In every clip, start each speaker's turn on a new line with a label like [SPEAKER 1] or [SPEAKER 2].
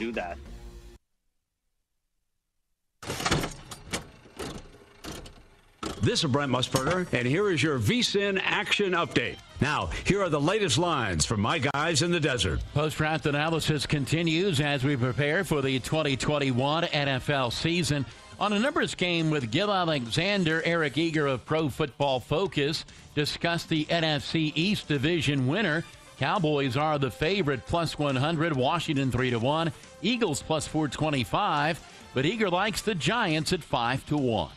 [SPEAKER 1] do that.
[SPEAKER 2] This is Brent Musburger, and here is your VSIN action update. Now, here are the latest lines from my guys in the desert.
[SPEAKER 3] Post draft analysis continues as we prepare for the 2021 NFL season. On a numbers game with Gil Alexander, Eric Eager of Pro Football Focus discussed the NFC East Division winner. Cowboys are the favorite, plus 100. Washington 3 to 1. Eagles plus 425. But Eager likes the Giants at 5 to 1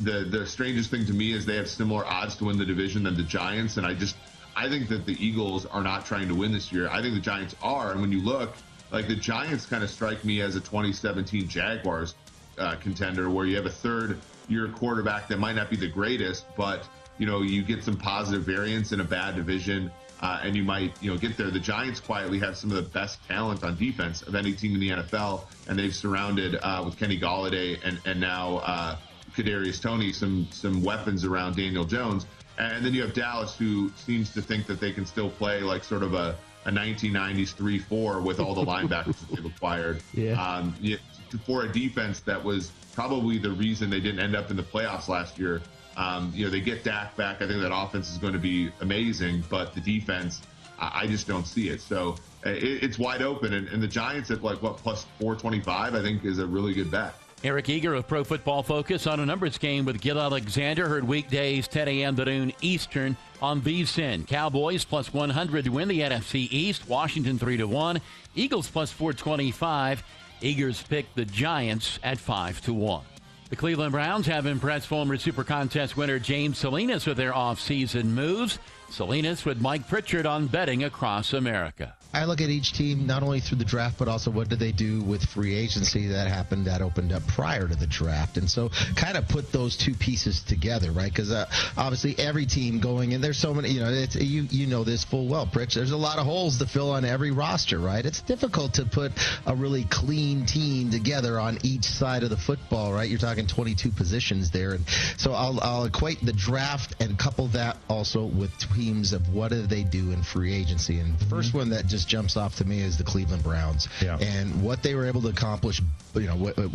[SPEAKER 4] the the strangest thing to me is they have similar odds to win the division than the Giants, and I just I think that the Eagles are not trying to win this year. I think the Giants are, and when you look, like the Giants kind of strike me as a 2017 Jaguars uh, contender, where you have a third year quarterback that might not be the greatest, but you know you get some positive variance in a bad division. Uh, and you might, you know, get there. The Giants quietly have some of the best talent on defense of any team in the NFL, and they've surrounded uh, with Kenny Golladay and and now uh, Kadarius Toney some some weapons around Daniel Jones, and then you have Dallas who seems to think that they can still play like sort of a, a 1990s 3-4 with all the linebackers that they've acquired.
[SPEAKER 5] Yeah.
[SPEAKER 4] Um, for a defense that was probably the reason they didn't end up in the playoffs last year. Um, you know, they get Dak back. I think that offense is going to be amazing, but the defense, I, I just don't see it. So uh, it, it's wide open, and, and the Giants at like what plus 425, I think, is a really good bet.
[SPEAKER 3] Eric Eager of Pro Football Focus on a numbers game with Gil Alexander. Heard weekdays 10 a.m. to noon Eastern on VSIN. Cowboys plus 100 to win the NFC East. Washington 3 to 1. Eagles plus 425. Eagers pick the Giants at 5 to 1. The Cleveland Browns have impressed former Super Contest winner James Salinas with their offseason moves. Salinas with Mike Pritchard on betting across America.
[SPEAKER 5] I look at each team not only through the draft, but also what did they do with free agency that happened that opened up prior to the draft, and so kind of put those two pieces together, right? Because uh, obviously every team going in, there's so many, you know, it's, you you know this full well, Pritch. There's a lot of holes to fill on every roster, right? It's difficult to put a really clean team together on each side of the football, right? You're talking 22 positions there, and so I'll I'll equate the draft and couple that also with teams of what do they do in free agency, and the 1st mm-hmm. one that just just jumps off to me is the Cleveland Browns yeah. and what they were able to accomplish. You know, uh,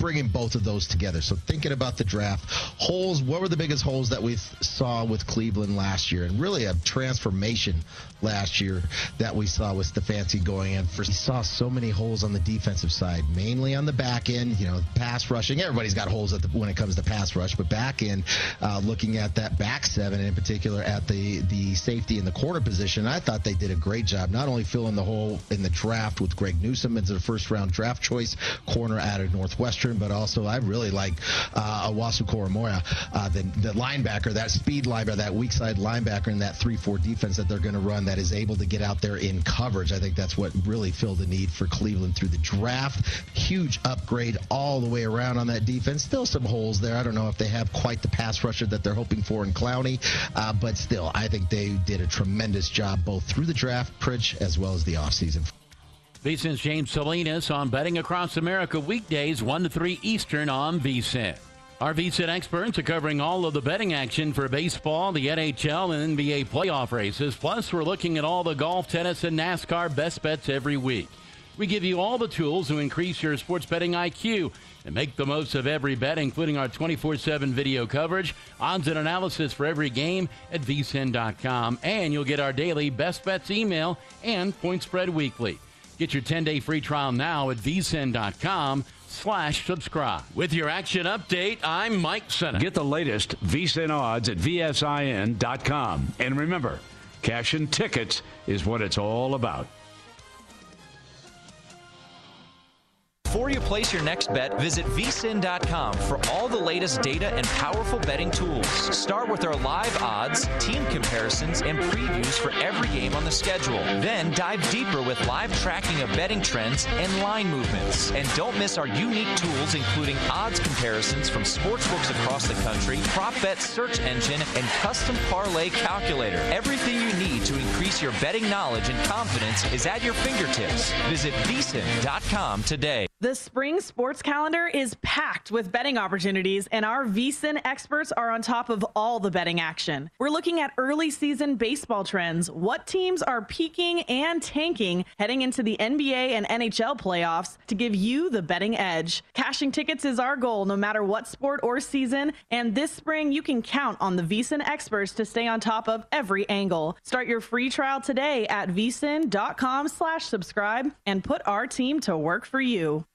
[SPEAKER 5] bringing both of those together. So thinking about the draft holes, what were the biggest holes that we saw with Cleveland last year, and really a transformation last year that we saw with Stefanski going in. We saw so many holes on the defensive side, mainly on the back end. You know, pass rushing. Everybody's got holes the, when it comes to pass rush, but back end, uh, looking at that back seven, and in particular at the the safety and the corner position, I thought they did a great job, not only filling the hole in the draft with Greg Newsome as a first round draft choice corner out of Northwest Western, but also I really like uh, Owusu Koramoah, uh, the, the linebacker, that speed linebacker, that weak side linebacker in that 3-4 defense that they're going to run that is able to get out there in coverage. I think that's what really filled the need for Cleveland through the draft. Huge upgrade all the way around on that defense. Still some holes there. I don't know if they have quite the pass rusher that they're hoping for in Clowney, uh, but still, I think they did a tremendous job both through the draft, Pritch, as well as the offseason.
[SPEAKER 3] VSIN's James Salinas on Betting Across America weekdays 1 to 3 Eastern on VSIN. Our VSIN experts are covering all of the betting action for baseball, the NHL, and NBA playoff races. Plus, we're looking at all the golf, tennis, and NASCAR best bets every week. We give you all the tools to increase your sports betting IQ and make the most of every bet, including our 24 7 video coverage, odds and analysis for every game at vsin.com. And you'll get our daily best bets email and point spread weekly. Get your 10-day free trial now at vsin.com slash subscribe. With your action update, I'm Mike Senna.
[SPEAKER 2] Get the latest vsin odds at vsin.com. And remember, cash and tickets is what it's all about.
[SPEAKER 6] Before you place your next bet, visit vsin.com for all the latest data and powerful betting tools. Start with our live odds, team comparisons, and previews for every game on the schedule. Then dive deeper with live tracking of betting trends and line movements. And don't miss our unique tools, including odds comparisons from sportsbooks across the country, prop bet search engine, and custom parlay calculator. Everything you need to increase your betting knowledge and confidence is at your fingertips. Visit vsin.com today.
[SPEAKER 1] The spring sports calendar is packed with betting opportunities, and our VSIN experts are on top of all the betting action. We're looking at early season baseball trends, what teams are peaking and tanking heading into the NBA and NHL playoffs to give you the betting edge. Cashing tickets is our goal no matter what sport or season, and this spring you can count on the VSIN experts to stay on top of every angle. Start your free trial today at vsin.com slash subscribe and put our team to work for you.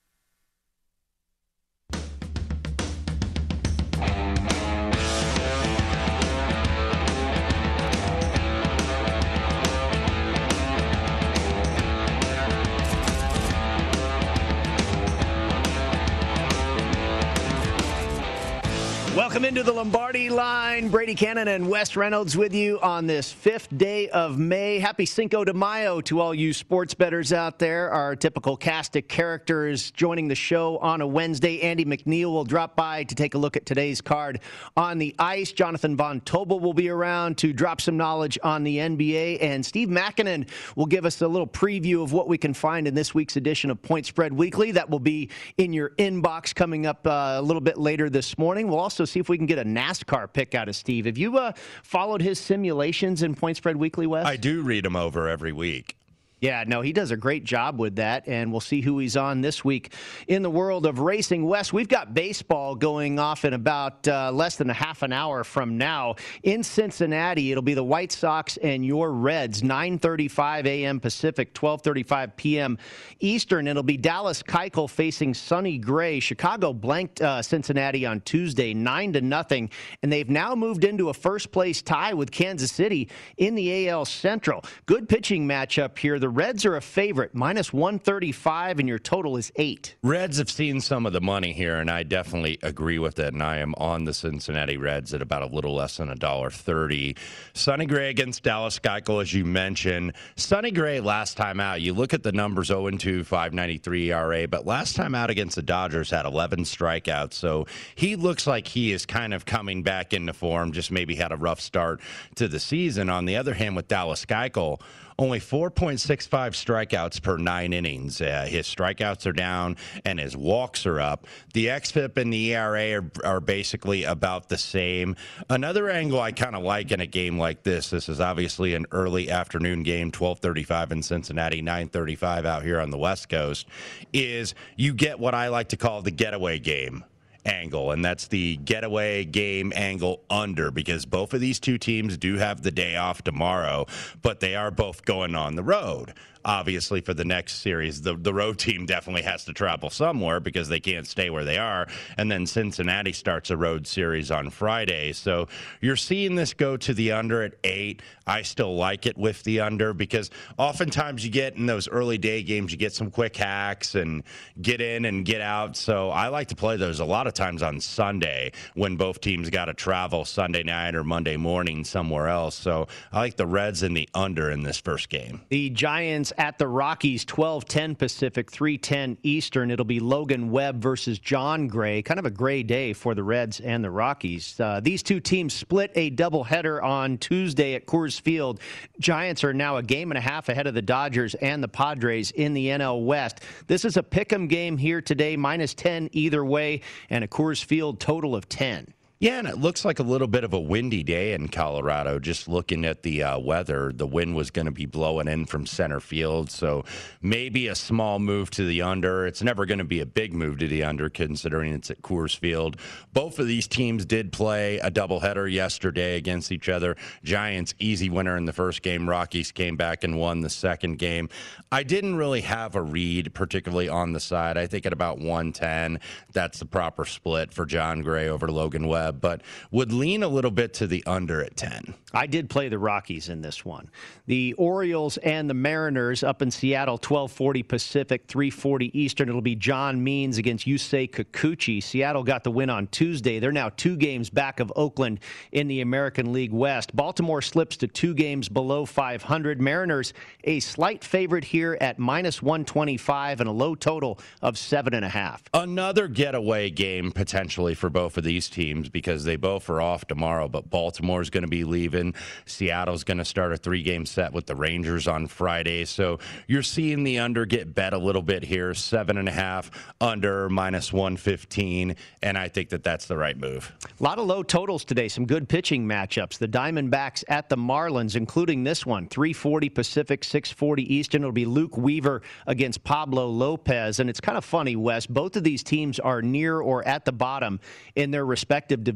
[SPEAKER 7] Welcome into the Lombardi line. Brady Kannon and Wes Reynolds with you on this fifth day of May. Happy Cinco de Mayo to all you sports bettors out there. Our typical cast of characters joining the show on a Wednesday. Andy McNeil will drop by to take a look at today's card on the ice. Jonathan Von Tobel will be around to drop some knowledge on the NBA. And Steve Makinen will give us a little preview of what we can find in this week's edition of Point Spread Weekly. That will be in your inbox coming up uh, a little bit later this morning. We'll also see if we can get a NASCAR pick out of Steve. Have you uh, followed his simulations in Point Spread Weekly, West?
[SPEAKER 8] I do read them over every week.
[SPEAKER 7] Yeah, no, he does a great job with that, and we'll see who he's on this week in the world of racing. Wes, we've got baseball going off in about uh, less than a half an hour from now in Cincinnati. It'll be the White Sox and your Reds, 9:35 a.m. Pacific, 12:35 p.m. Eastern. It'll be Dallas Keuchel facing Sonny Gray. Chicago blanked uh, Cincinnati on Tuesday, nine to nothing, and they've now moved into a first-place tie with Kansas City in the AL Central. Good pitching matchup here. The Reds are a favorite, minus 135, and your total is eight.
[SPEAKER 8] Reds have seen some of the money here, and I definitely agree with it. And I am on the Cincinnati Reds at about a little less than a dollar thirty. Sonny Gray against Dallas Keuchel, as you mentioned. Sonny Gray last time out, you look at the numbers 0 2, 593 ERA, but last time out against the Dodgers had 11 strikeouts. So he looks like he is kind of coming back into form, just maybe had a rough start to the season. On the other hand, with Dallas Keuchel, only 4.65 strikeouts per nine innings. Uh, his strikeouts are down and his walks are up. The XFIP and the ERA are, are basically about the same. Another angle I kind of like in a game like this. This is obviously an early afternoon game, 12:35 in Cincinnati, 9:35 out here on the West Coast. Is you get what I like to call the getaway game angle, and that's the getaway game angle under because both of these two teams do have the day off tomorrow, but they are both going on the road obviously for the next series. The the road team definitely has to travel somewhere because they can't stay where they are. And then Cincinnati starts a road series on Friday. So you're seeing this go to the under at eight. I still like it with the under because oftentimes you get in those early day games, you get some quick hacks and get in and get out. So I like to play those a lot of times on Sunday when both teams got to travel Sunday night or Monday morning somewhere else. So I like the Reds and the under in this first game.
[SPEAKER 7] The Giants at the Rockies, 12:10 Pacific, 3:10 Eastern. It'll be Logan Webb versus Jon Gray. Kind of a gray day for the Reds and the Rockies. Uh, these two teams split a doubleheader on Tuesday at Coors Field. Giants are now a game and a half ahead of the Dodgers and the Padres in the NL West. This is a pick'em game here today, minus 10 either way, and a Coors Field total of 10.
[SPEAKER 8] Yeah, and it looks like a little bit of a windy day in Colorado. Just looking at the uh, weather, the wind was going to be blowing in from center field, so maybe a small move to the under. It's never going to be a big move to the under, considering it's at Coors Field. Both of these teams did play a doubleheader yesterday against each other. Giants easy winner in the first game. Rockies came back and won the second game. I didn't really have a read, particularly on the side. I think at about 110, that's the proper split for Jon Gray over Logan Webb but would lean a little bit to the under at 10.
[SPEAKER 7] I did play the Rockies in this one. The Orioles and the Mariners up in Seattle, 1240 Pacific, 340 Eastern. It'll be John Means against Yusei Kikuchi. Seattle got the win on Tuesday. They're now two games back of Oakland in the American League West. Baltimore slips to two games below 500. Mariners a slight favorite here at minus 125 and a low total of seven and a half.
[SPEAKER 8] Another getaway game potentially for both of these teams because they both are off tomorrow. But Baltimore's going to be leaving. Seattle's going to start a three game set with the Rangers on Friday. So you're seeing the under get bet a little bit here, seven and a half under minus 115. And I think that that's the right move.
[SPEAKER 7] A lot of low totals today. Some good pitching matchups. The Diamondbacks at the Marlins, including this one 340 Pacific, 640 Eastern. It'll be Luke Weaver against Pablo Lopez. And it's kind of funny, Wes. Both of these teams are near or at the bottom in their respective divisions.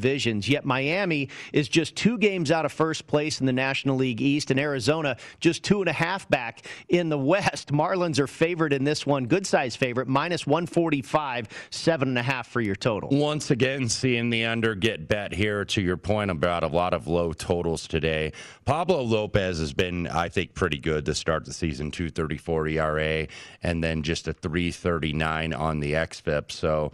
[SPEAKER 7] Yet Miami is just two games out of first place in the National League East, and Arizona just two and a half back in the West. Marlins are favored in this one, good size favorite, minus 145, seven and a half for your total.
[SPEAKER 8] Once again, seeing the under get bet here to your point about a lot of low totals today. Pablo Lopez has been, I think, pretty good to start the season 234 ERA and then just a 339 on the XFIP. So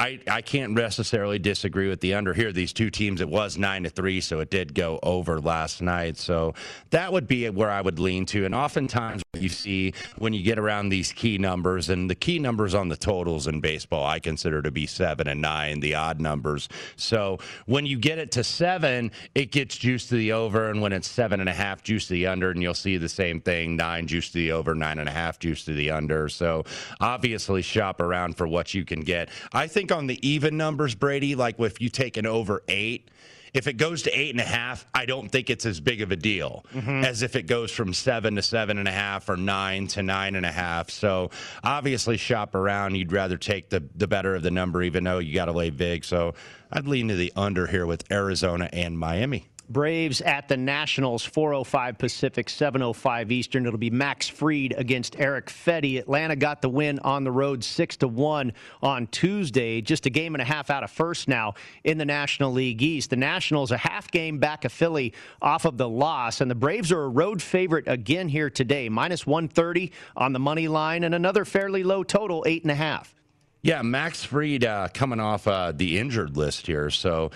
[SPEAKER 8] I, I can't necessarily disagree with the under here. These two teams, it was nine to three, so it did go over last night. So that would be where I would lean to. And oftentimes, what you see when you get around these key numbers, and the key numbers on the totals in baseball, I consider to be seven and nine, the odd numbers. So when you get it to seven, it gets juice to the over, and when it's seven and a half, juice to the under, and you'll see the same thing: nine juice to the over, nine and a half juice to the under. So obviously, shop around for what you can get. I think on the even numbers, Brady, like if you take an over eight, if it goes to eight and a half, I don't think it's as big of a deal mm-hmm. as if it goes from seven to seven and a half or nine to nine and a half. So obviously, shop around. You'd rather take the the better of the number, even though you got to lay big. So I'd lean to the under here with Arizona and Miami.
[SPEAKER 7] Braves at the Nationals, 405 Pacific, 705 Eastern. It'll be Max Fried against Erick Fedde. Atlanta got the win on the road 6 to 1 on Tuesday. Just a game and a half out of first now in the National League East. The Nationals a half game back of Philly off of the loss, and the Braves are a road favorite again here today, minus 130 on the money line, and another fairly low total, eight and a half.
[SPEAKER 8] Yeah, Max Fried uh, coming off uh, the injured list here. So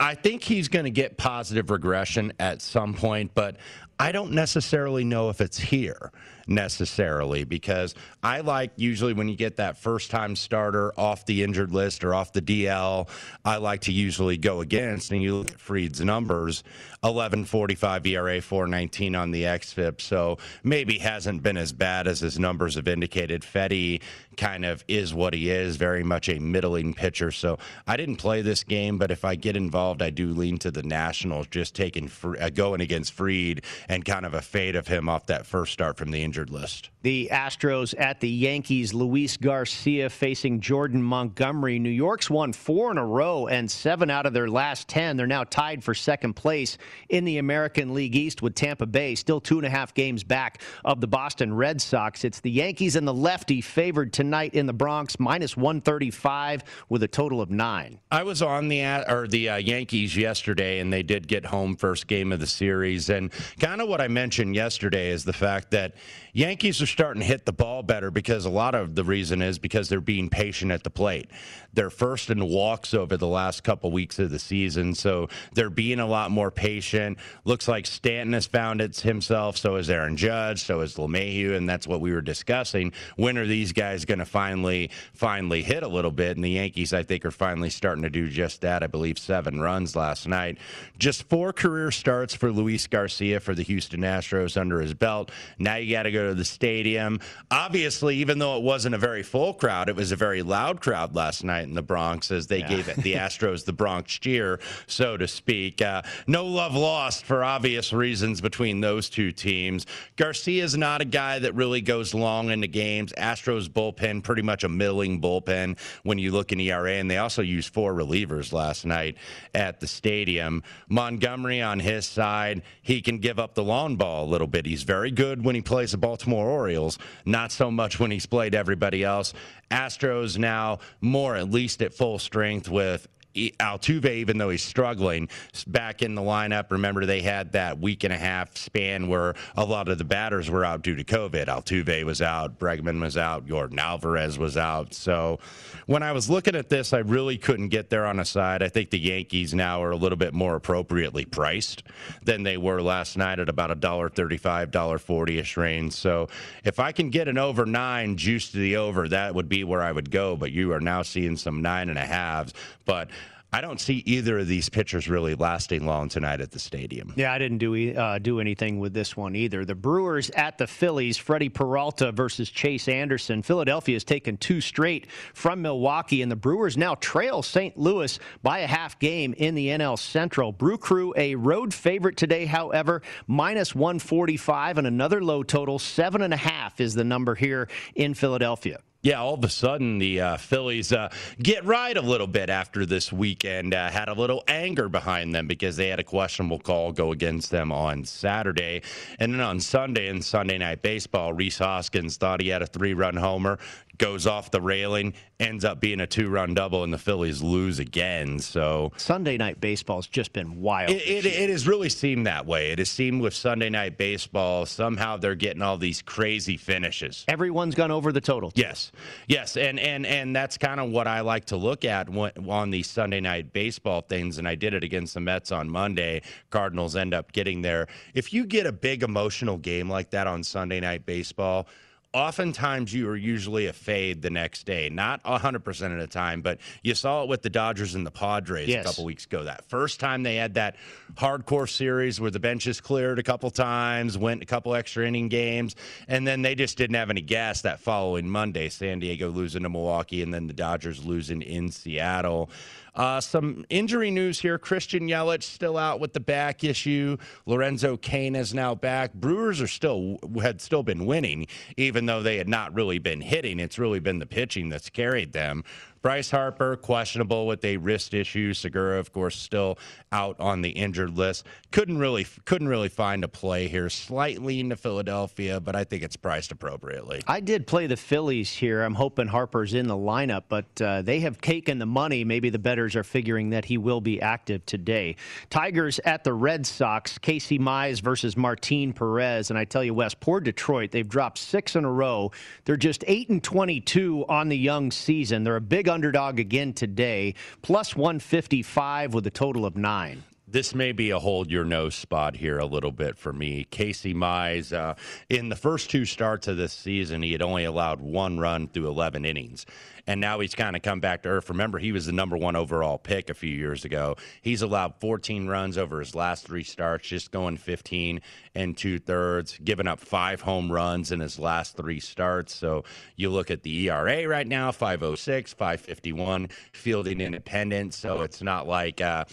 [SPEAKER 8] I think he's going to get positive regression at some point, but I don't necessarily know if it's here necessarily because I like usually when you get that first time starter off the injured list or off the DL, I like to usually go against. And you look at Fried's numbers 1145 ERA, 419 on the XFIP. So maybe hasn't been as bad as his numbers have indicated. Fedde kind of is what he is, very much a middling pitcher. So I didn't play this game, but if I get involved, I do lean to the Nationals, just taking uh, going against Fried and kind of a fade of him off that first start from the injured list.
[SPEAKER 7] The Astros at the Yankees, Luis Garcia facing Jordan Montgomery. New York's won four in a row and seven out of their last 10. They're now tied for second place in the American League East with Tampa Bay, still two and a half games back of the Boston Red Sox. It's the Yankees and the lefty favored tonight in the Bronx, minus 135 with a total of nine.
[SPEAKER 8] I was on the or the uh, Yankees yesterday, and they did get home first game of the series. And kind of what I mentioned yesterday is the fact that Yankees are starting to hit the ball better because a lot of the reason is because they're being patient at the plate. They're first in walks over the last couple weeks of the season, so they're being a lot more patient. Looks like Stanton has found it himself, so is Aaron Judge, so is LeMahieu, and that's what we were discussing. When are these guys going to finally finally hit a little bit? And the Yankees, I think, are finally starting to do just that. I believe seven runs last night. Just four career starts for Luis Garcia for the Houston Astros under his belt. Now you got to go to the stadium. Obviously, even though it wasn't a very full crowd, it was a very loud crowd last night in the Bronx as they yeah. gave it the Astros the Bronx cheer, so to speak. Uh, no love lost for obvious reasons between those two teams. Garcia is not a guy that really goes long into games. Astros bullpen, pretty much a middling bullpen when you look in ERA, and they also used four relievers last night at the stadium. Montgomery on his side, he can give up the long ball a little bit. He's very good when he plays the Baltimore Orioles, not so much when he's played everybody else. Astros now more at least at full strength with Altuve, even though he's struggling, back in the lineup. Remember, they had that week and a half span where a lot of the batters were out due to COVID. Altuve was out, Bregman was out, Yordan Alvarez was out. So when I was looking at this, I really couldn't get there on a side. I think the Yankees now are a little bit more appropriately priced than they were last night at about a dollar thirty-five, dollar forty-ish range. So if I can get an over nine juice to the over, that would be where I would go. But you are now seeing some nine and a halves. But I don't see either of these pitchers really lasting long tonight at the stadium.
[SPEAKER 7] Yeah, I didn't do uh, do anything with this one either. The Brewers at the Phillies, Freddie Peralta versus Chase Anderson. Philadelphia has taken two straight from Milwaukee, and the Brewers now trail St. Louis by a half game in the NL Central. Brew Crew a road favorite today, however, minus 145 and another low total, seven and a half is the number here in Philadelphia
[SPEAKER 8] yeah, all of a sudden the uh, Phillies uh, get right a little bit after this weekend. Uh, had a little anger behind them because they had a questionable call go against them on Saturday. And then on Sunday in Sunday Night Baseball, Rhys Hoskins thought he had a three run homer, goes off the railing, ends up being a two run double, and the Phillies lose again. So
[SPEAKER 7] Sunday night baseball's just been wild.
[SPEAKER 8] It, it, it, has really seemed that way. It has seemed with Sunday night baseball, somehow they're getting all these crazy finishes.
[SPEAKER 7] Everyone's gone over the total.
[SPEAKER 8] Yes, yes, and and and that's kind of what I like to look at on these Sunday night baseball things. And I did it against the Mets on Monday. Cardinals end up getting there. If you get a big emotional game like that on Sunday night baseball oftentimes you are usually a fade the next day. Not 100% of the time, but you saw it with the Dodgers and the Padres yes. a couple weeks ago. That first time they had that hardcore series where the benches cleared a couple times, went a couple extra inning games, and then they just didn't have any gas that following Monday. San Diego losing to Milwaukee, and then the Dodgers losing in Seattle. Uh, some injury news here. Christian Yelich still out with the back issue. Lorenzo Cain is now back. Brewers are still had still been winning, even though they had not really been hitting. It's really been the pitching that's carried them. Bryce Harper, questionable with a wrist issue. Segura, of course, still out on the injured list. Couldn't really couldn't really find a play here. Slightly into Philadelphia, but I think it's priced appropriately.
[SPEAKER 7] I did play the Phillies here. I'm hoping Harper's in the lineup, but uh, they have taken the money. Maybe the bettors are figuring that he will be active today. Tigers at the Red Sox. Casey Mize versus Martin Perez, and I tell you, Wes, poor Detroit. They've dropped six in a row. They're just eight and 22 on the young season. They're a big underdog again today, plus 155 with a total of nine
[SPEAKER 8] this may be a hold your nose spot here a little bit for me. Casey Mize, uh, in the first two starts of this season, he had only allowed one run through 11 innings. And now he's kind of come back to earth. Remember, he was the number one overall pick a few years ago. He's allowed 14 runs over his last three starts, just going 15 and two thirds, giving up five home runs in his last three starts. So you look at the ERA right now 506, 551, fielding independent. So it's not like, uh,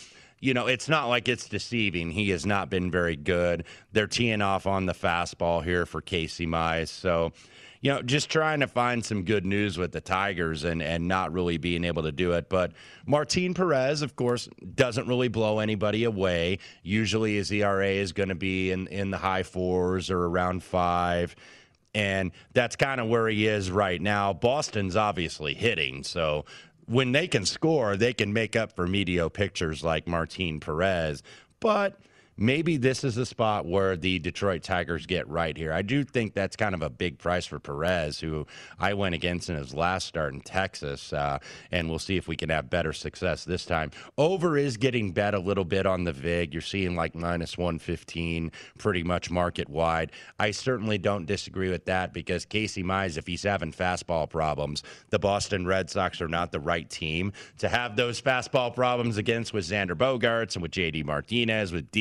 [SPEAKER 8] you know, it's not like it's deceiving. He has not been very good. They're teeing off on the fastball here for Casey Mize. So, you know, just trying to find some good news with the Tigers and, and not really being able to do it. But Martin Perez, of course, doesn't really blow anybody away. Usually his ERA is going to be in, in the high fours or around five. And that's kind of where he is right now. Boston's obviously hitting. So when they can score, they can make up for mediocre pictures like Martin Perez. But maybe this is a spot where the Detroit Tigers get right here. I do think that's kind of a big price for Perez, who I went against in his last start in Texas, uh, and we'll see if we can have better success this time. Over is getting bet a little bit on the VIG. You're seeing like minus 115 pretty much market wide. I certainly don't disagree with that because Casey Mize, if he's having fastball problems, the Boston Red Sox are not the right team to have those fastball problems against with Xander Bogaerts and with JD Martinez, with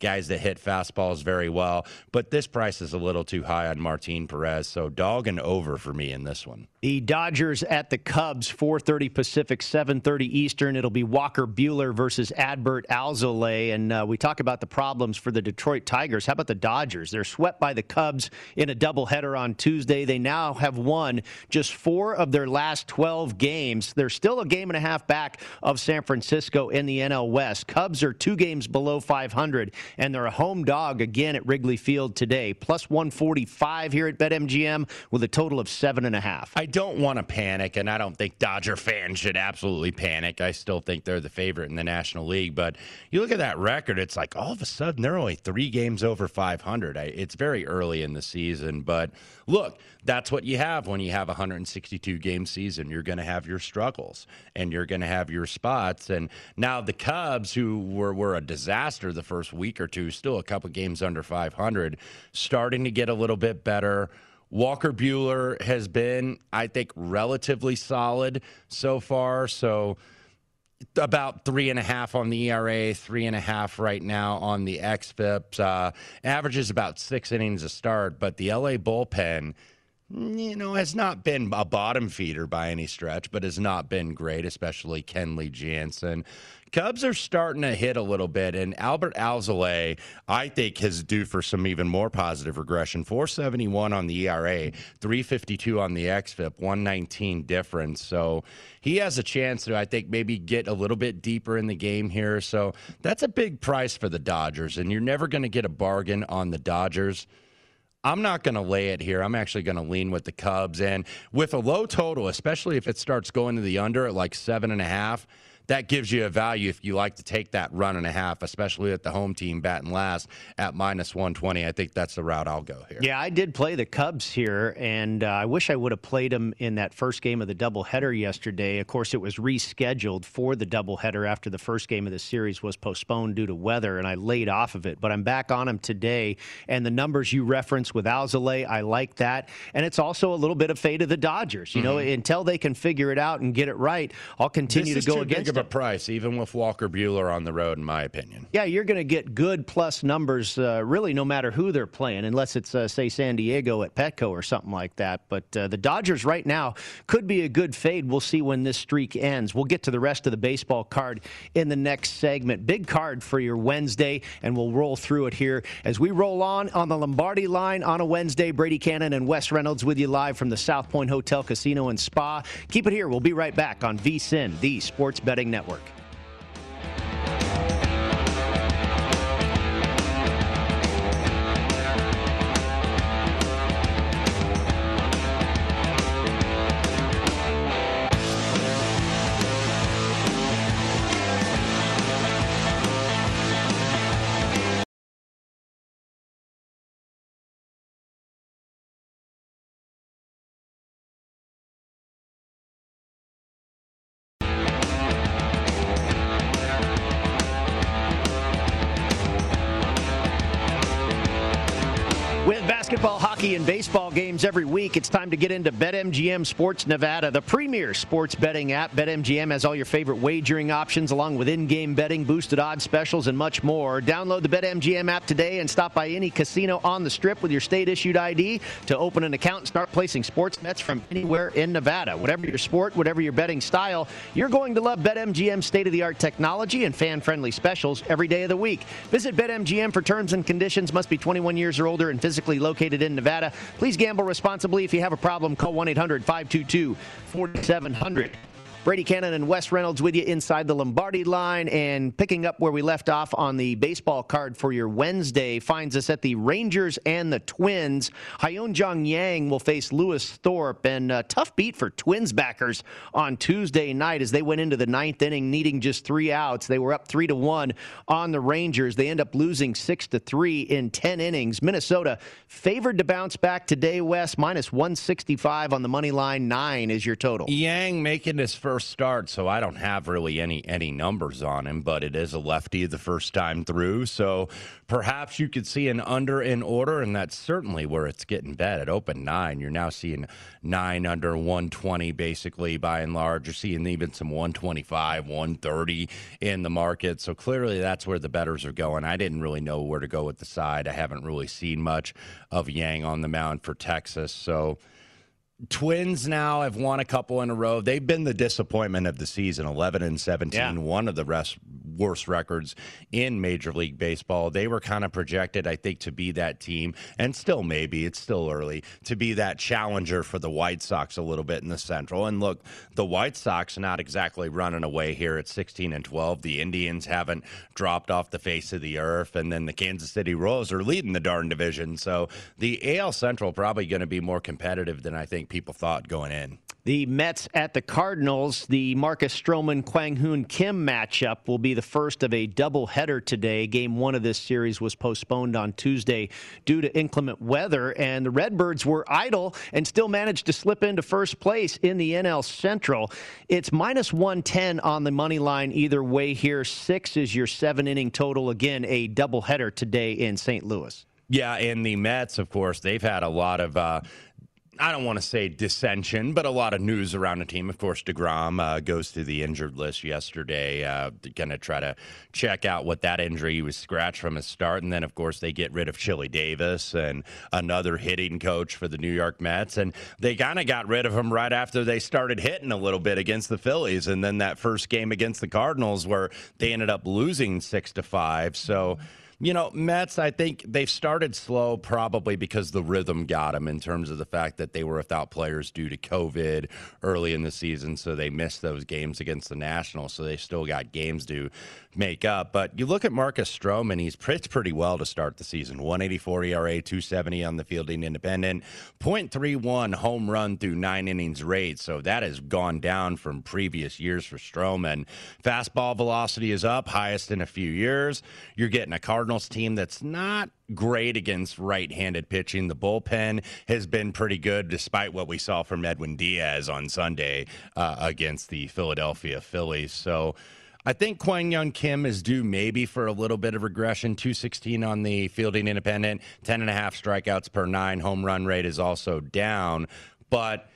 [SPEAKER 8] Guys that hit fastballs very well. But this price is a little too high on Martin Perez, so dog and over for me in this one.
[SPEAKER 7] The Dodgers at the Cubs, 4:30 Pacific, 7:30 Eastern. It'll be Walker Buehler versus Adbert Alzolay, and uh, we talk about the problems for the Detroit Tigers. How about the Dodgers? They're swept by the Cubs in a doubleheader on Tuesday. They now have won just four of their last 12 games. They're still a game and a half back of San Francisco in the NL West. Cubs are two games below 500 and they're a home dog again at Wrigley Field today, plus 145 here at BetMGM with a total of seven and a half.
[SPEAKER 8] I don't want to panic, and I don't think Dodger fans should absolutely panic. I still think they're the favorite in the National League, but you look at that record, it's like all of a sudden they're only three games over 500. It's very early in the season, but look, that's what you have when you have a 162 game season. You're going to have your struggles and you're going to have your spots. And now the Cubs, who were, were a disaster the first week or two, still a couple games under 500, starting to get a little bit better. Walker Buehler has been, I think, relatively solid so far. So about three and a half on the ERA, three and a half right now on the xFIP. Uh, averages about six innings a start, but the LA bullpen Mm, you know, has not been a bottom feeder by any stretch, but has not been great, especially Kenley Jansen. Cubs are starting to hit a little bit, and Adbert Alzolay, I think, is due for some even more positive regression. 471 on the ERA, 352 on the XFIP, 119 difference. So he has a chance to, I think, maybe get a little bit deeper in the game here. So that's a big price for the Dodgers, and you're never going to get a bargain on the Dodgers. I'm not going to lay it here. I'm actually going to lean with the Cubs. And with a low total, especially if it starts going to the under at like seven and a half, that gives you a value if you like to take that run and a half, especially at the home team batting last at minus 120. I think that's the route I'll go here.
[SPEAKER 7] Yeah, I did play the Cubs here, and uh, I wish I would have played them in that first game of the doubleheader yesterday. Of course, it was rescheduled for the doubleheader after the first game of the series was postponed due to weather, and I laid off of it. But I'm back on them today, and the numbers you referenced with Alzolay, I like that. And it's also a little bit of fate of the Dodgers. You mm-hmm. know, until they can figure it out and get it right, I'll continue
[SPEAKER 8] this
[SPEAKER 7] to go against
[SPEAKER 8] of a price, even with Walker Buehler on the road, in my opinion.
[SPEAKER 7] Yeah, you're going to get good plus numbers, uh, really, no matter who they're playing, unless it's, uh, say, San Diego at Petco or something like that. But uh, the Dodgers right now could be a good fade. We'll see when this streak ends. We'll get to the rest of the baseball card in the next segment. Big card for your Wednesday, and we'll roll through it here as we roll on on the Lombardi line on a Wednesday. Brady Kannon and Wes Reynolds with you live from the South Point Hotel, Casino, and Spa. Keep it here. We'll be right back on VSIN, the Sports Betting Network. Baseball games every week. It's time to get into BetMGM Sports Nevada, the premier sports betting app. BetMGM has all your favorite wagering options, along with in game betting, boosted odds specials, and much more. Download the BetMGM app today and stop by any casino on the strip with your state issued ID to open an account and start placing sports bets from anywhere in Nevada. Whatever your sport, whatever your betting style, you're going to love BetMGM state of the art technology and fan friendly specials every day of the week. Visit BetMGM for terms and conditions. Must be 21 years or older and physically located in Nevada. Please gamble responsibly. If you have a problem, call 1 800 522 4700. Brady Kannon and Wes Reynolds with you inside the Lombardi line and picking up where we left off on the baseball card for your Wednesday finds us at the Rangers and the Twins. Hyun-Jong Yang will face Lewis Thorpe and a tough beat for Twins backers on Tuesday night as they went into the ninth inning needing just three outs. They were up three to one on the Rangers. They end up losing six to three in 10 innings. Minnesota favored to bounce back today, Wes, minus 165 on the money line. Nine is your total.
[SPEAKER 8] Yang making his first first start, so I don't have really any any numbers on him. But it is a lefty the first time through, so perhaps you could see an under in order, and that's certainly where it's getting bet at open nine. You're now seeing nine under 120, basically by and large. You're seeing even some 125, 130 in the market. So clearly, that's where the bettors are going. I didn't really know where to go with the side. I haven't really seen much of Yang on the mound for Texas, so. Twins now have won a couple in a row. They've been the disappointment of the season, 11 and 17, yeah. one of the rest, worst records in Major League Baseball. They were kind of projected, I think, to be that team, and still maybe, it's still early, to be that challenger for the White Sox a little bit in the Central. And look, the White Sox not exactly running away here at 16 and 12. The Indians haven't dropped off the face of the earth, and then the Kansas City Royals are leading the darn division. So the AL Central probably going to be more competitive than I think think people thought going in.
[SPEAKER 7] The Mets at the Cardinals, the Marcus Stroman Kwang Hyun Kim matchup will be the first of a doubleheader today. Game one of this series was postponed on Tuesday due to inclement weather, and the Redbirds were idle and still managed to slip into first place in the NL Central. It's minus 110 on the money line either way here. Six is your seven inning total. Again, a doubleheader today in St. Louis.
[SPEAKER 8] Yeah, and the Mets, of course, they've had a lot of. Uh, I don't want to say dissension, but a lot of news around the team. Of course, DeGrom uh, goes to the injured list yesterday, uh, going to try to check out what that injury he was scratched from his start. And then, of course, they get rid of Chili Davis and another hitting coach for the New York Mets. And they kind of got rid of him right after they started hitting a little bit against the Phillies. And then that first game against the Cardinals where they ended up losing six to five. So, you know, Mets, I think they've started slow probably because the rhythm got them in terms of the fact that they were without players due to COVID early in the season. So they missed those games against the Nationals. So they still got games to make up. But you look at Marcus Stroman, he's pitched pretty well to start the season 184 ERA, 270 on the fielding independent, 0.31 home run through nine innings rate. So that has gone down from previous years for Stroman. Fastball velocity is up, highest in a few years. You're getting a card Cardinals team that's not great against right handed pitching. The bullpen has been pretty good, despite what we saw from Edwin Diaz on Sunday uh, against the Philadelphia Phillies. So, I think Kwang Hyun Kim is due maybe for a little bit of regression. 216 on the fielding independent, 10 and a half strikeouts per nine. Home run rate is also down. But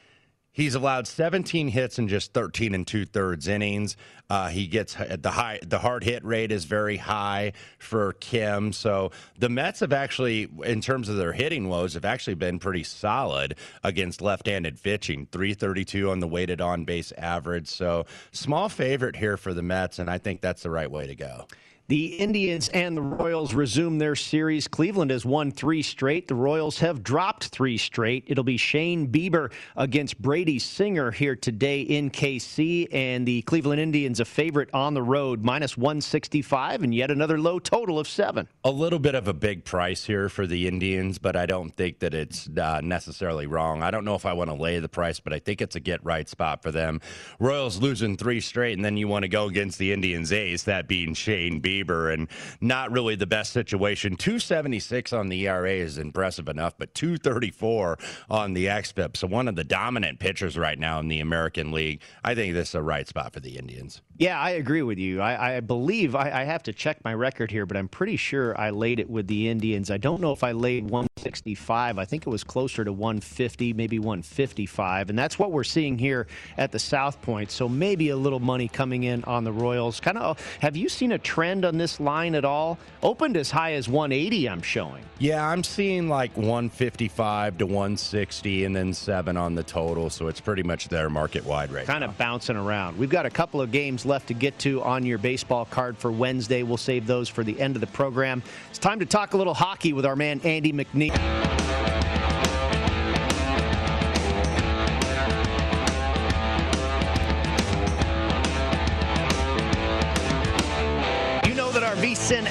[SPEAKER 8] He's allowed 17 hits in just 13 and two thirds innings. Uh, he gets the high, the hard hit rate is very high for Kim. So the Mets have actually, in terms of their hitting woes, have actually been pretty solid against left-handed pitching. 332 on the weighted on base average. So small favorite here for the Mets, and I think that's the right way to go.
[SPEAKER 7] The Indians and the Royals resume their series. Cleveland has won three straight. The Royals have dropped three straight. It'll be Shane Bieber against Brady Singer here today in KC. And the Cleveland Indians a favorite on the road, minus 165, and yet another low total of seven.
[SPEAKER 8] A little bit of a big price here for the Indians, but I don't think that it's uh, necessarily wrong. I don't know if I want to lay the price, but I think it's a get right spot for them. Royals losing three straight, and then you want to go against the Indians ace, that being Shane Bieber and not really the best situation. 276 on the ERA is impressive enough, but 234 on the XFIP. So one of the dominant pitchers right now in the American League. I think this is a right spot for the Indians.
[SPEAKER 7] Yeah, I agree with you. I, I believe I, I, have to check my record here, but I'm pretty sure I laid it with the Indians. I don't know if I laid 165. I think it was closer to 150, maybe 155, and that's what we're seeing here at the South Point. So maybe a little money coming in on the Royals. Kind of. Have you seen a trend on this line at all? Opened as high as 180. I'm showing.
[SPEAKER 8] Yeah, I'm seeing like 155 to 160, and then seven on the total. So it's pretty much there market wide right
[SPEAKER 7] kind of bouncing around. We've got a couple of games left to get to on your baseball card for Wednesday. We'll save those for the end of the program. It's time to talk a little hockey with our man Andy McNeil.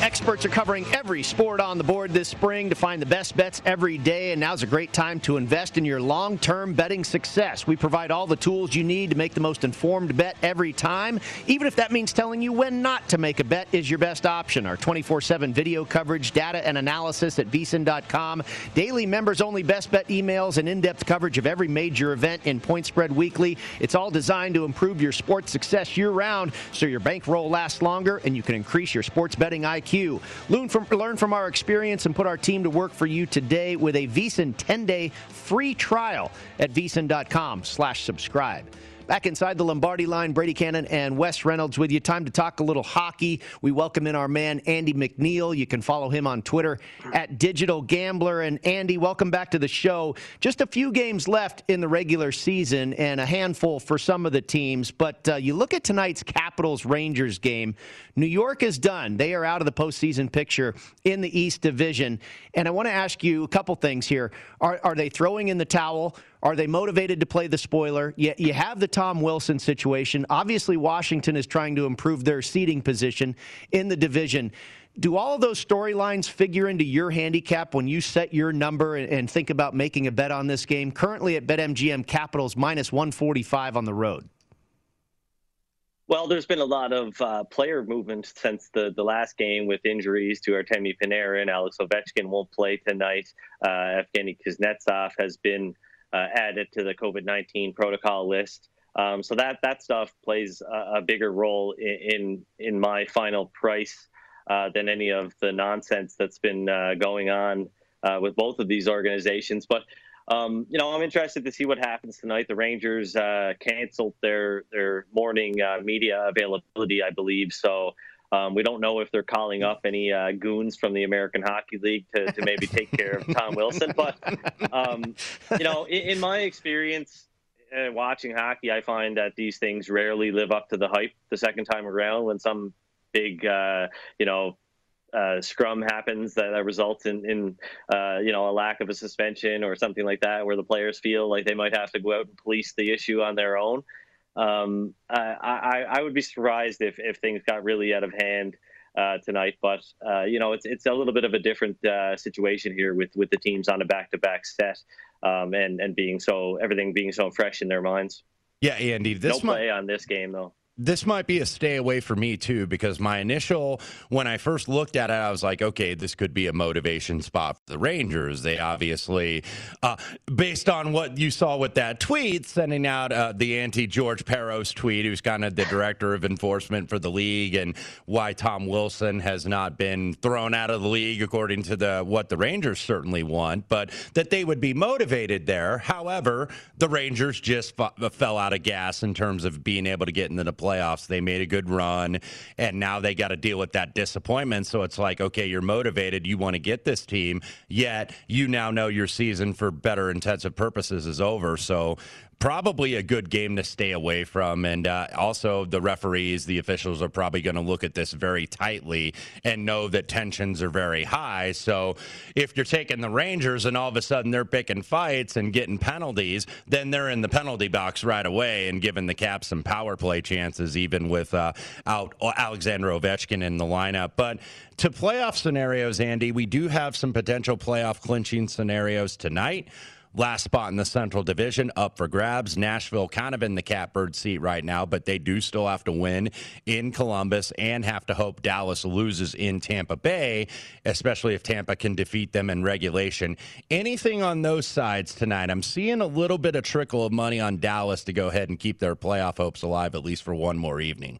[SPEAKER 7] Experts are covering every sport on the board this spring to find the best bets every day, and now's a great time to invest in your long term betting success. We provide all the tools you need to make the most informed bet every time, even if that means telling you when not to make a bet is your best option. Our 24 7 video coverage, data, and analysis at vsin.com, daily members only best bet emails, and in depth coverage of every major event in Point Spread Weekly. It's all designed to improve your sports success year round so your bankroll lasts longer and you can increase your sports betting betting Learn from, learn from our experience and put our team to work for you today with a VSIN 10-day free trial at vsin.com slash subscribe. Back inside the Lombardi line, Brady Kannon and Wes Reynolds with you. Time to talk a little hockey. We welcome in our man, Andy McNeil. You can follow him on Twitter at Digital Gambler. And Andy, welcome back to the show. Just a few games left in the regular season and a handful for some of the teams. But uh, you look at tonight's Capitals Rangers game. New York is done. They are out of the postseason picture in the East Division. And I want to ask you a couple things here. Are, are they throwing in the towel? Are they motivated to play the spoiler? You, you have the Tom Wilson situation. Obviously, Washington is trying to improve their seeding position in the division. Do all of those storylines figure into your handicap when you set your number and think about making a bet on this game? Currently at BetMGM Capitals minus 145 on the road.
[SPEAKER 9] Well, there's been a lot of uh, player movement since the, the last game with injuries to Artemi Panarin. Alex Ovechkin won't play tonight. Uh, Evgeny Kuznetsov has been uh, added to the COVID 19 protocol list. Um, so that that stuff plays a, a bigger role in, in, my final price uh, than any of the nonsense that's been uh, going on uh, with both of these organizations. But um, you know, I'm interested to see what happens tonight. The Rangers uh, canceled their their morning uh, media availability, I believe. So um, we don't know if they're calling up any uh, goons from the American Hockey League to, to maybe take care of Tom Wilson. But um, you know, in, in my experience, uh, watching hockey, I find that these things rarely live up to the hype the second time around when some big, uh, you know, uh, scrum happens that, results in, in uh, you know a lack of a suspension or something like that, where the players feel like they might have to go out and police the issue on their own. Um, I, I, I would be surprised if, if things got really out of hand uh, tonight, but uh, you know it's it's a little bit of a different uh, situation here with with the teams on a back to back set um, and and being so everything being so fresh in their minds.
[SPEAKER 8] Yeah, Andy, this
[SPEAKER 9] no play might... on this game though
[SPEAKER 8] this might be a stay away for me too because my initial when I first looked at it, I was like, okay, this could be a motivation spot for the Rangers. They obviously, uh, based on what you saw with that tweet, sending out uh, the anti George Parros tweet, who's kind of the director of enforcement for the league, and why Tom Wilson has not been thrown out of the league according to the what the Rangers certainly want, but that they would be motivated there. However, the Rangers just f- fell out of gas in terms of being able to get into the play playoffs. They made a good run, and now they got to deal with that disappointment. So it's like, okay, you're motivated. You want to get this team, yet you now know your season for better intensive purposes is over. So probably a good game to stay away from. And uh, also, the referees, the officials are probably going to look at this very tightly and know that tensions are very high. So, if you're taking the Rangers and all of a sudden they're picking fights and getting penalties, then they're in the penalty box right away and giving the Caps some power play chances, even with uh, out Alexander Ovechkin in the lineup. But to playoff scenarios, Andy, we do have some potential playoff clinching scenarios tonight. Last spot in the Central Division up for grabs. Nashville kind of in the catbird seat right now, but they do still have to win in Columbus and have to hope Dallas loses in Tampa Bay, especially if Tampa can defeat them in regulation. Anything on those sides tonight? I'm seeing a little bit of trickle of money on Dallas to go ahead and keep their playoff hopes alive at least for one more evening.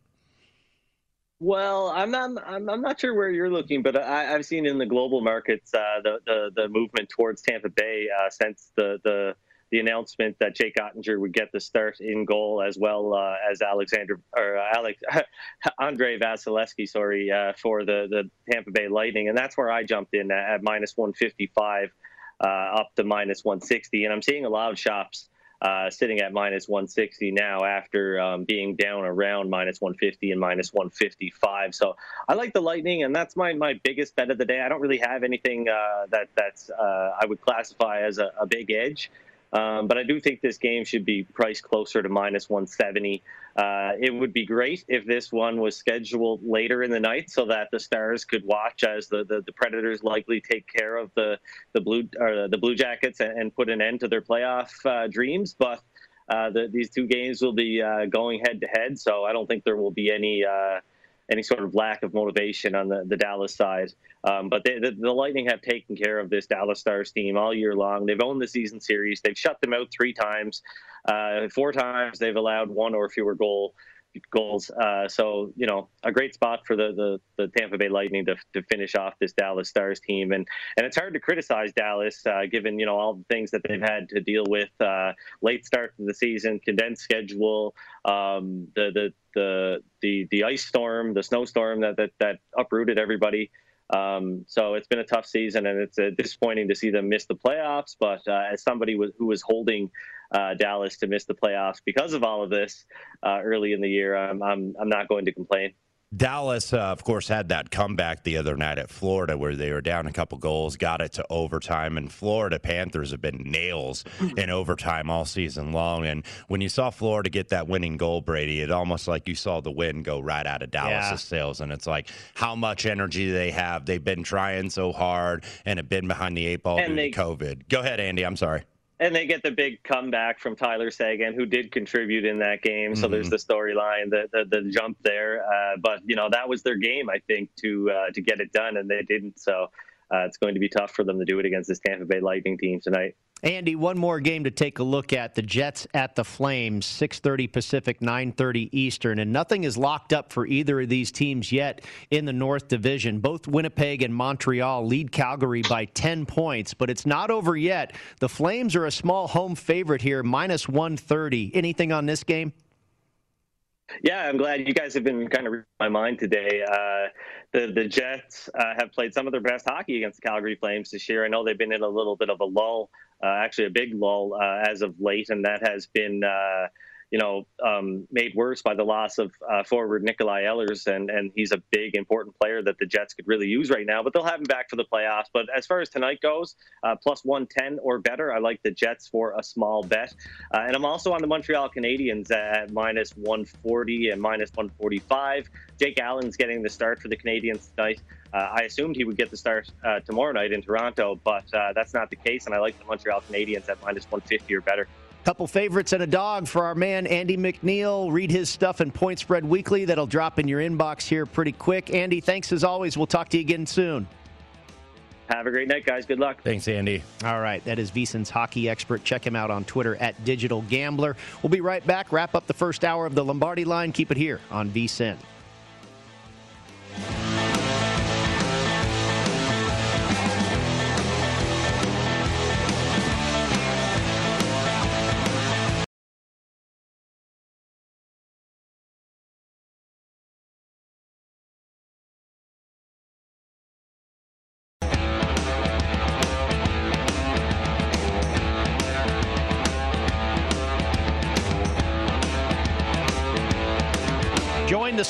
[SPEAKER 9] Well, I'm not. I'm, I'm not sure where you're looking, but I, have seen in the global markets uh, the, the, the movement towards Tampa Bay uh, since the the the announcement that Jake Oettinger would get the start in goal as well uh, as Alexander or Alex Andrei Vasilevskiy, sorry, uh, for the the Tampa Bay Lightning, and that's where I jumped in at, at minus 155 uh, up to minus 160, and I'm seeing a lot of shops uh, sitting at minus 160 now after um, being down around minus 150 and minus 155. So I like the Lightning, and that's my, my biggest bet of the day. I don't really have anything uh, that that's uh, I would classify as a, a big edge. Um, but I do think this game should be priced closer to minus 170. Uh, it would be great if this one was scheduled later in the night so that the Stars could watch as the, the, the Predators likely take care of the the blue or the Blue Jackets and, and put an end to their playoff uh, dreams. But uh, the, these two games will be uh, going head to head, so I don't think there will be any uh, any sort of lack of motivation on the, the Dallas side. Um, but they, the, the, Lightning have taken care of this Dallas Stars team all year long. They've owned the season series. They've shut them out three times. Uh, four times they've allowed one or fewer goal goals. Uh, so you know, a great spot for the, the, the Tampa Bay Lightning to, to finish off this Dallas Stars team, and and it's hard to criticize Dallas uh, given you know all the things that they've had to deal with. Uh, late start to the season, condensed schedule, um, the, the the the the ice storm, the snowstorm that that that uprooted everybody. Um, so it's been a tough season, and it's uh, disappointing to see them miss the playoffs. But uh, as somebody was, who was holding uh, Dallas to miss the playoffs because of all of this uh, early in the year, I'm, I'm I'm not going to complain.
[SPEAKER 8] Dallas, uh, of course, had that comeback the other night at Florida where they were down a couple goals, got it to overtime, and Florida Panthers have been nails in overtime all season long. And when you saw Florida get that winning goal, Brady, it almost like you saw the wind go right out of Dallas' yeah. sails. And it's like how much energy they have. They've been trying so hard and have been behind the eight ball and due they, to COVID. Go ahead, Andy. I'm sorry
[SPEAKER 9] and they get the big comeback from Tyler Seguin, who did contribute in that game. So mm-hmm. there's the storyline, the, the, the jump there. Uh, but you know that was their game, I think, to uh, to get it done, and they didn't. So uh, it's going to be tough for them to do it against this Tampa Bay Lightning team tonight.
[SPEAKER 7] Andy, one more game to take a look at. The Jets at the Flames, 6:30 Pacific, 9:30 Eastern, and nothing is locked up for either of these teams yet in the North Division. Both Winnipeg and Montreal lead Calgary by 10 points, but it's not over yet. The Flames are a small home favorite here, minus 130. Anything on this game?
[SPEAKER 9] Yeah, I'm glad you guys have been kind of reading my mind today. Uh, the the Jets uh, have played some of their best hockey against the Calgary Flames this year. I know they've been in a little bit of a lull, actually a big lull uh, as of late, and that has been uh, you know, um, made worse by the loss of uh, forward Nikolai Ehlers, and and he's a big important player that the Jets could really use right now. But they'll have him back for the playoffs. But as far as tonight goes, uh, plus 110 or better, I like the Jets for a small bet. Uh, and I'm also on the Montreal Canadiens at minus 140 and minus 145. Jake Allen's getting the start for the Canadiens tonight. Uh, I assumed he would get the start uh, tomorrow night in Toronto, but uh, that's not the case. And I like the Montreal Canadiens at minus 150 or better.
[SPEAKER 7] Couple favorites and a dog for our man Andy McNeil. Read his stuff in Point Spread Weekly. That'll drop in your inbox here pretty quick. Andy, thanks as always. We'll talk to you again soon.
[SPEAKER 9] Have a great night, guys. Good luck.
[SPEAKER 8] Thanks, Andy.
[SPEAKER 7] All right. That is VSIN's hockey expert. Check him out on Twitter at Digital Gambler. We'll be right back. Wrap up the first hour of the Lombardi line. Keep it here on VSIN.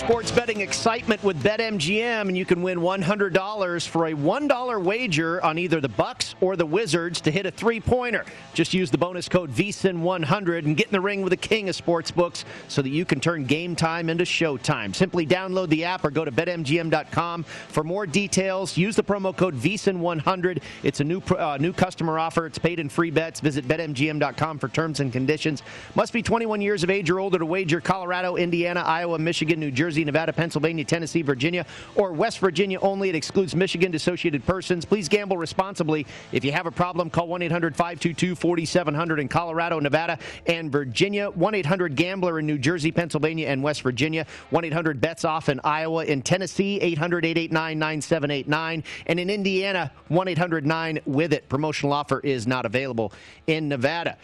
[SPEAKER 7] Sports betting excitement with BetMGM, and you can win $100 for a $1 wager on either the Bucks or the Wizards to hit a three-pointer. Just use the bonus code VSIN100 and get in the ring with the king of sports books so that you can turn game time into showtime. Simply download the app or go to BetMGM.com for more details. Use the promo code VSIN100. It's a new uh, new customer offer. It's paid in free bets. Visit BetMGM.com for terms and conditions. Must be 21 years of age or older to wager. Colorado, Indiana, Iowa, Michigan, New Jersey, Nevada, Pennsylvania, Tennessee, Virginia, or West Virginia only. It excludes Michigan dissociated persons. Please gamble responsibly. If you have a problem, call 1 800 522 4700 in Colorado, Nevada, and Virginia. 1 800 Gambler in New Jersey, Pennsylvania, and West Virginia. 1 800 Bets Off in Iowa. In Tennessee, 800 889 9789. And in Indiana, 1 800 9 with it. Promotional offer is not available in Nevada.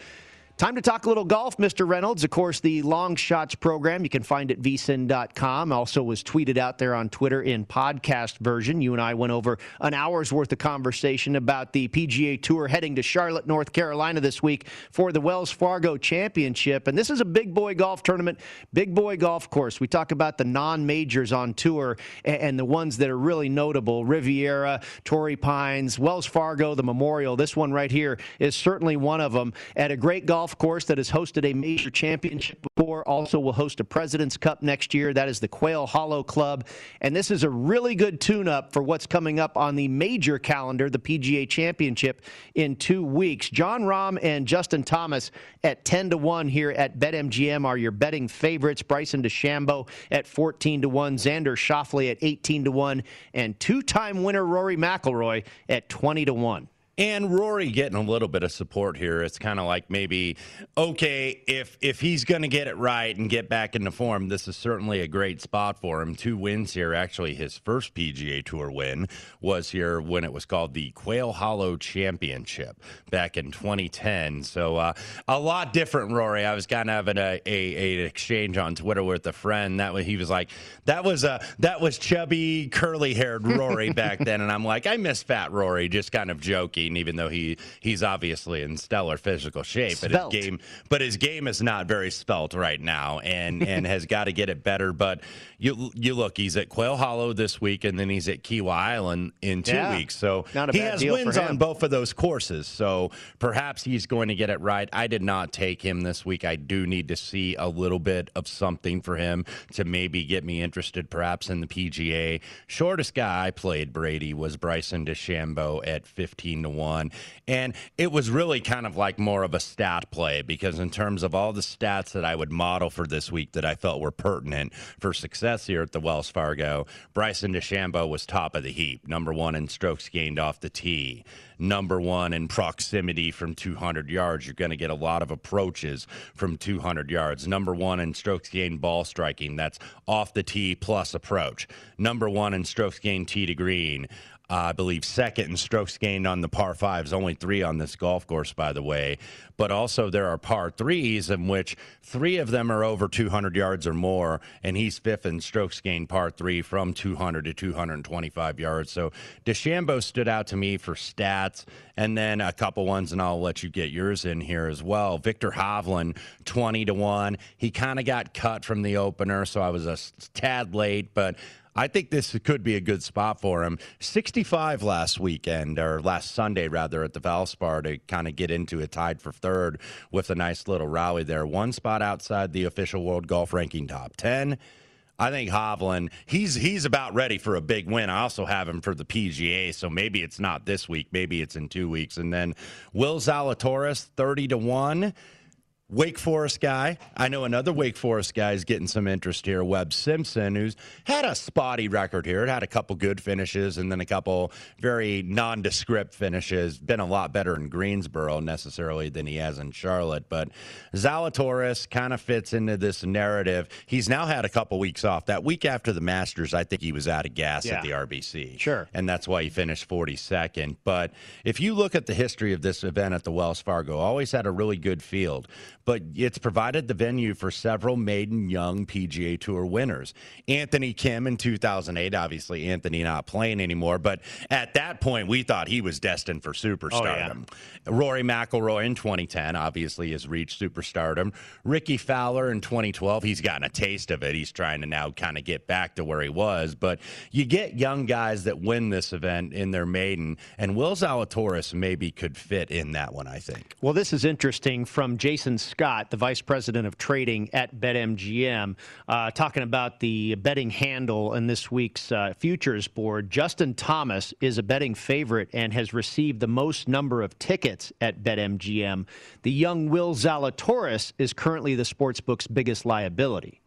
[SPEAKER 7] Time to talk a little golf, Mr. Reynolds. Of course, the Long Shots program you can find at vsin.com. Also was tweeted out there on Twitter in podcast version. You and I went over an hour's worth of conversation about the PGA Tour heading to Charlotte, North Carolina this week for the Wells Fargo Championship. And this is a big boy golf tournament, big boy golf course. We talk about the non-majors on tour and the ones that are really notable: Riviera, Torrey Pines, Wells Fargo, the Memorial. This one right here is certainly one of them. At a great golf golf course that has hosted a major championship before, also will host a President's Cup next year. That is the Quail Hollow Club. And this is a really good tune up for what's coming up on the major calendar, the PGA Championship, in two weeks. Jon Rahm and Justin Thomas at 10 to 1 here at BetMGM are your betting favorites. Bryson DeChambeau at 14 to 1, Xander Schauffele at 18 to 1, and two time winner Rory McIlroy at 20 to 1.
[SPEAKER 8] And Rory getting a little bit of support here. It's kind of like maybe, okay, if if he's going to get it right and get back into form, this is certainly a great spot for him. Two wins here. Actually, his first PGA Tour win was here when it was called the Quail Hollow Championship back in 2010. So uh, a lot different, Rory. I was kind of having a, a, a, exchange on Twitter with a friend. That was, he was like, that was a that was chubby, curly haired Rory back then, and I'm like, I miss fat Rory, just kind of even though he he's obviously in stellar physical shape. But his game, but his game is not very spelt right now, and and has got to get it better. But you you look, he's at Quail Hollow this week, and then he's at Kiawah Island in two
[SPEAKER 7] yeah,
[SPEAKER 8] weeks. So he has wins on both of those courses. So perhaps he's going to get it right. I did not take him this week. I do need to see a little bit of something for him to maybe get me interested, perhaps in the PGA. Shortest guy I played Brady was Bryson DeChambeau at fifteen to one. And it was really kind of like more of a stat play because, in terms of all the stats that I would model for this week that I felt were pertinent for success here at the Wells Fargo, Bryson DeChambeau was top of the heap, number one in strokes gained off the tee number one in proximity from 200 yards. You're going to get a lot of approaches from 200 yards. Number one in strokes gained ball striking. That's off the tee plus approach. Number one in strokes gained tee to green I believe second in strokes gained on the par fives, only three on this golf course, by the way. But also there are par threes in which three of them are over 200 yards or more, and he's fifth in strokes gained par three from 200 to 225 yards. So DeChambeau stood out to me for stats, and then a couple ones, and I'll let you get yours in here as well. Viktor Hovland, 20 to one. He kind of got cut from the opener, so I was a tad late, but I think this could be a good spot for him. 65 last weekend, or last Sunday, rather, at the Valspar to kind of get into it, tied for third with a nice little rally there. One spot outside the official World Golf Ranking top 10. I think Hovland, he's he's about ready for a big win. I also have him for the PGA, so maybe it's not this week, maybe it's in two weeks. And then Will Zalatoris, thirty to one. Wake Forest guy. I know another Wake Forest guy is getting some interest here. Webb Simpson, who's had a spotty record here. It had a couple good finishes and then a couple very nondescript finishes. Been a lot better in Greensboro necessarily than he has in Charlotte. But Zalatoris kind of fits into this narrative. He's now had a couple weeks off. That week after the Masters, I think he was out of gas yeah. at the RBC.
[SPEAKER 7] Sure.
[SPEAKER 8] And that's why he finished 42nd. But if you look at the history of this event at the Wells Fargo, always had a really good field but it's provided the venue for several maiden young PGA Tour winners. Anthony Kim in 2008, obviously Anthony not playing anymore, but at that point we thought he was destined for superstardom. Oh, yeah. Rory McIlroy in 2010 obviously has reached superstardom. Rickie Fowler in 2012, he's gotten a taste of it. He's trying to now kind of get back to where he was, but you get young guys that win this event in their maiden, and Will Zalatoris maybe could fit in that one, I think.
[SPEAKER 7] Well, this is interesting from Jason Scott, the vice president of trading at BetMGM, uh, talking about the betting handle in this week's uh, futures board. Justin Thomas is a betting favorite and has received the most number of tickets at BetMGM. The young Will Zalatoris is currently the sportsbook's biggest liability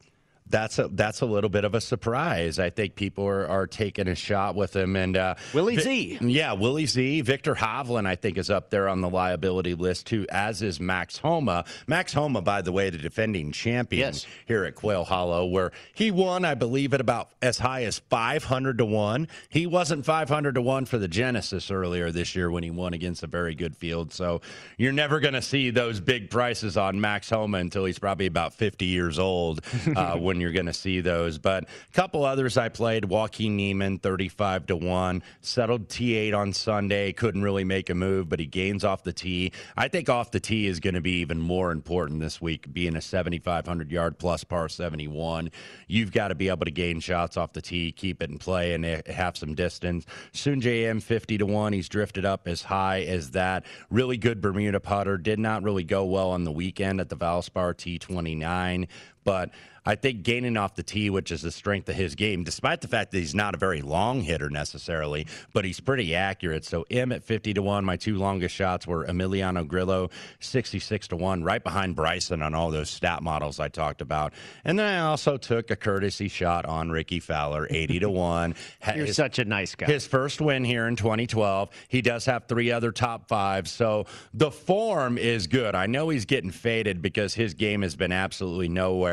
[SPEAKER 8] that's a that's a little bit of a surprise. I think people are, are taking a shot with him and uh,
[SPEAKER 7] Willie Z.
[SPEAKER 8] Yeah, Willie Z. Viktor Hovland, I think, is up there on the liability list too, as is Max Homa. Max Homa, by the way, the defending champion
[SPEAKER 7] yes.
[SPEAKER 8] here at Quail Hollow, where he won, I believe, at about as high as five hundred to one. He wasn't five hundred to one for the Genesis earlier this year when he won against a very good field. So you're never going to see those big prices on Max Homa until he's probably about fifty years old. Uh, when you're going to see those. But a couple others I played Joaquin Niemann, 35 to 1, settled T8 on Sunday, couldn't really make a move, but he gains off the tee. I think off the tee is going to be even more important this week, being a 7,500 yard plus par 71. You've got to be able to gain shots off the tee, keep it in play, and have some distance. Sungjae Im 50 to 1. He's drifted up as high as that. Really good Bermuda putter. Did not really go well on the weekend at the Valspar T29, but I think gaining off the tee, which is the strength of his game, despite the fact that he's not a very long hitter necessarily, but he's pretty accurate. So Im at 50 to 1. My two longest shots were Emiliano Grillo, 66 to 1, right behind Bryson on all those stat models I talked about. And then I also took a courtesy shot on Rickie Fowler, 80 to 1.
[SPEAKER 7] You're his, such a nice guy.
[SPEAKER 8] His first win here in 2012. He does have three other top fives. So the form is good. I know he's getting faded because his game has been absolutely nowhere.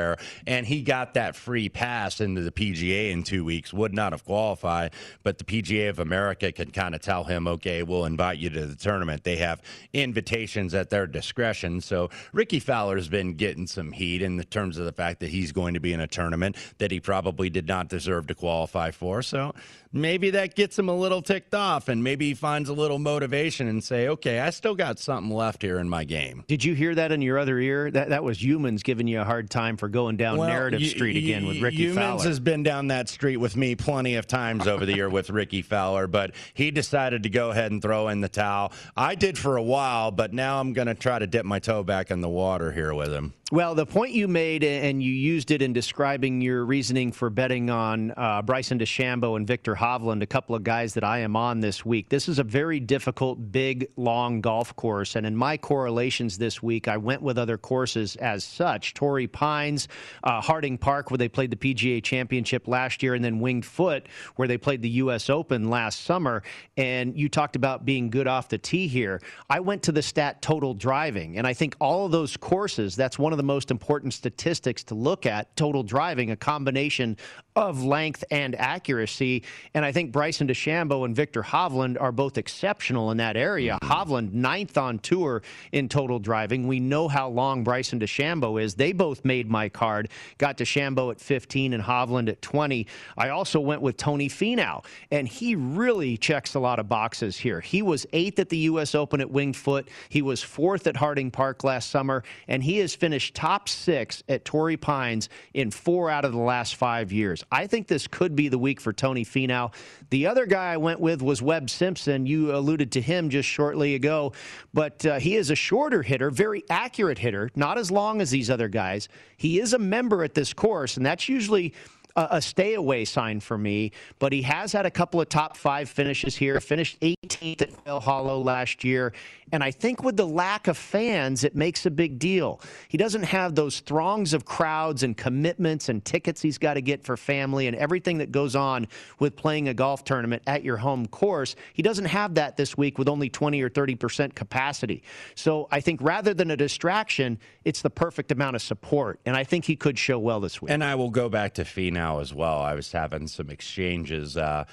[SPEAKER 8] And he got that free pass into the PGA in two weeks, would not have qualified. But the PGA of America can kind of tell him, okay, we'll invite you to the tournament. They have invitations at their discretion. So Rickie Fowler's been getting some heat in the terms of the fact that he's going to be in a tournament that he probably did not deserve to qualify for. So maybe that gets him a little ticked off and maybe he finds a little motivation and say, okay, I still got something left here in my game.
[SPEAKER 7] Did you hear that in your other ear? That that was humans giving you a hard time for going down
[SPEAKER 8] Well,
[SPEAKER 7] narrative
[SPEAKER 8] y-
[SPEAKER 7] street
[SPEAKER 8] y-
[SPEAKER 7] again with Rickie Fowler.
[SPEAKER 8] Humans
[SPEAKER 7] Fowler.
[SPEAKER 8] has been down that street with me plenty of times over the year with Rickie Fowler, but he decided to go ahead and throw in the towel. I did for a while, but now I'm going to try to dip my toe back in the water here with him.
[SPEAKER 7] Well, the point you made, and you used it in describing your reasoning for betting on uh, Bryson DeChambeau and Viktor Hovland, a couple of guys that I am on this week. This is a very difficult, big, long golf course. And in my correlations this week, I went with other courses as such Torrey Pines, uh, Harding Park, where they played the PGA Championship last year, and then Winged Foot, where they played the U.S. Open last summer. And you talked about being good off the tee here. I went to the stat total driving, and I think all of those courses, that's one of the most important statistics to look at total driving, a combination of length and accuracy. And I think Bryson DeChambeau and Viktor Hovland are both exceptional in that area. Mm-hmm. Hovland, ninth on tour in total driving. We know how long Bryson DeChambeau is. They both made my card. Got DeChambeau at 15 and Hovland at 20. I also went with Tony Finau, and he really checks a lot of boxes here. He was eighth at the U.S. Open at Winged Foot. He was fourth at Harding Park last summer, and he has finished top six at Torrey Pines in four out of the last five years. I think this could be the week for Tony Finau. The other guy I went with was Webb Simpson. You alluded to him just shortly ago, but uh, he is a shorter hitter, very accurate hitter, not as long as these other guys. He is a member at this course, and that's usually a, a stay away sign for me, but he has had a couple of top five finishes here. Finished 18th at Quail Hollow last year. And I think with the lack of fans, it makes a big deal. He doesn't have those throngs of crowds and commitments and tickets he's got to get for family and everything that goes on with playing a golf tournament at your home course. He doesn't have that this week with only 20 or 30% capacity. So I think rather than a distraction, it's the perfect amount of support. And I think he could show well this week.
[SPEAKER 8] And I will go back to Finau as well. I was having some exchanges uh,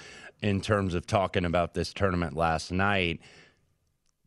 [SPEAKER 8] in terms of talking about this tournament last night.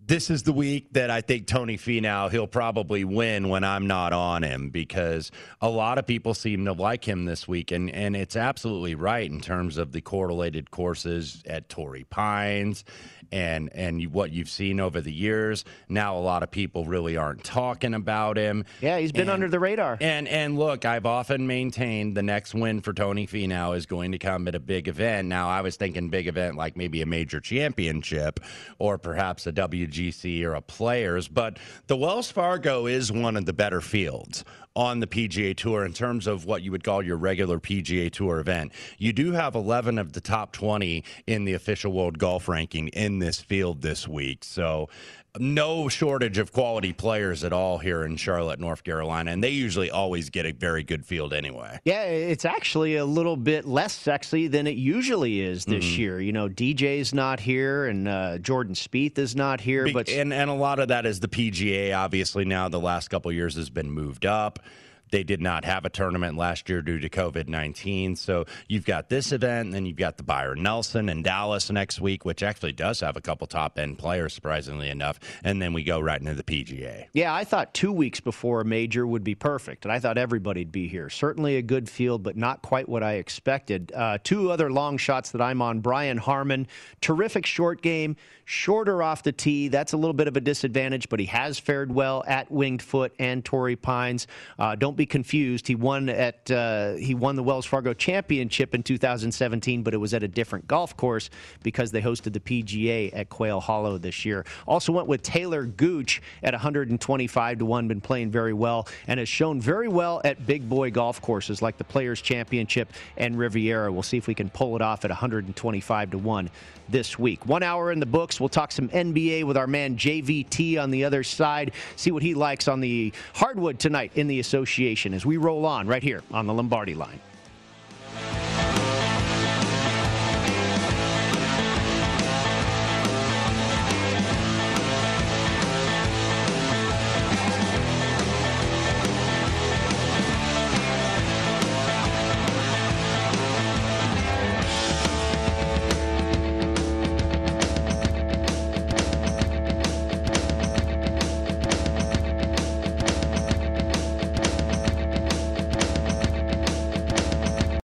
[SPEAKER 8] This is the week that I think Tony Finau he'll probably win when I'm not on him because a lot of people seem to like him this week and and it's absolutely right in terms of the correlated courses at Torrey Pines and and what you've seen over the years. Now a lot of people really aren't talking about him.
[SPEAKER 7] Yeah, he's been
[SPEAKER 8] And-
[SPEAKER 7] under the radar.
[SPEAKER 8] and and look, I've often maintained the next win for Tony Finau is going to come at a big event. Now, I was thinking big event like maybe a major championship or perhaps a or a Players, but the Wells Fargo is one of the better fields on the PGA Tour in terms of what you would call your regular PGA Tour event. You do have 11 of the top 20 in the official world golf ranking in this field this week. So, no shortage of quality players at all here in Charlotte, North Carolina, and they usually always get a very good field anyway.
[SPEAKER 7] Yeah, it's actually a little bit less sexy than it usually is this
[SPEAKER 8] Mhm.
[SPEAKER 7] year. You know, DJ's not here, and uh, Jordan Spieth is not here.
[SPEAKER 8] Be-
[SPEAKER 7] but
[SPEAKER 8] and and a lot of that is the PGA. Obviously, now the last couple of years has been moved up. They did not have a tournament last year due to COVID 19. So you've got this event, and then you've got the Byron Nelson in Dallas next week, which actually does have a couple top end players, surprisingly enough. And then we go right into the PGA.
[SPEAKER 7] yeah, I thought two weeks before a major would be perfect, and I thought everybody'd be here. Certainly a good field, but not quite what I expected. Uh, two other long shots that I'm on: Brian Harman, terrific short game, shorter off the tee. That's a little bit of a disadvantage, but he has fared well at Winged Foot and Torrey Pines. Uh, don't be confused. He won at uh, he won the Wells Fargo Championship in 2017, but it was at a different golf course because they hosted the PGA at Quail Hollow this year. Also went with Talor Gooch at 125 to one. Been playing very well and has shown very well at big boy golf courses like the Players Championship and Riviera. We'll see if we can pull it off at 125 to one this week. One hour in the books. We'll talk some NBA with our man JVT on the other side. See what he likes on the hardwood tonight in the Association as we roll on right here on the Lombardi line.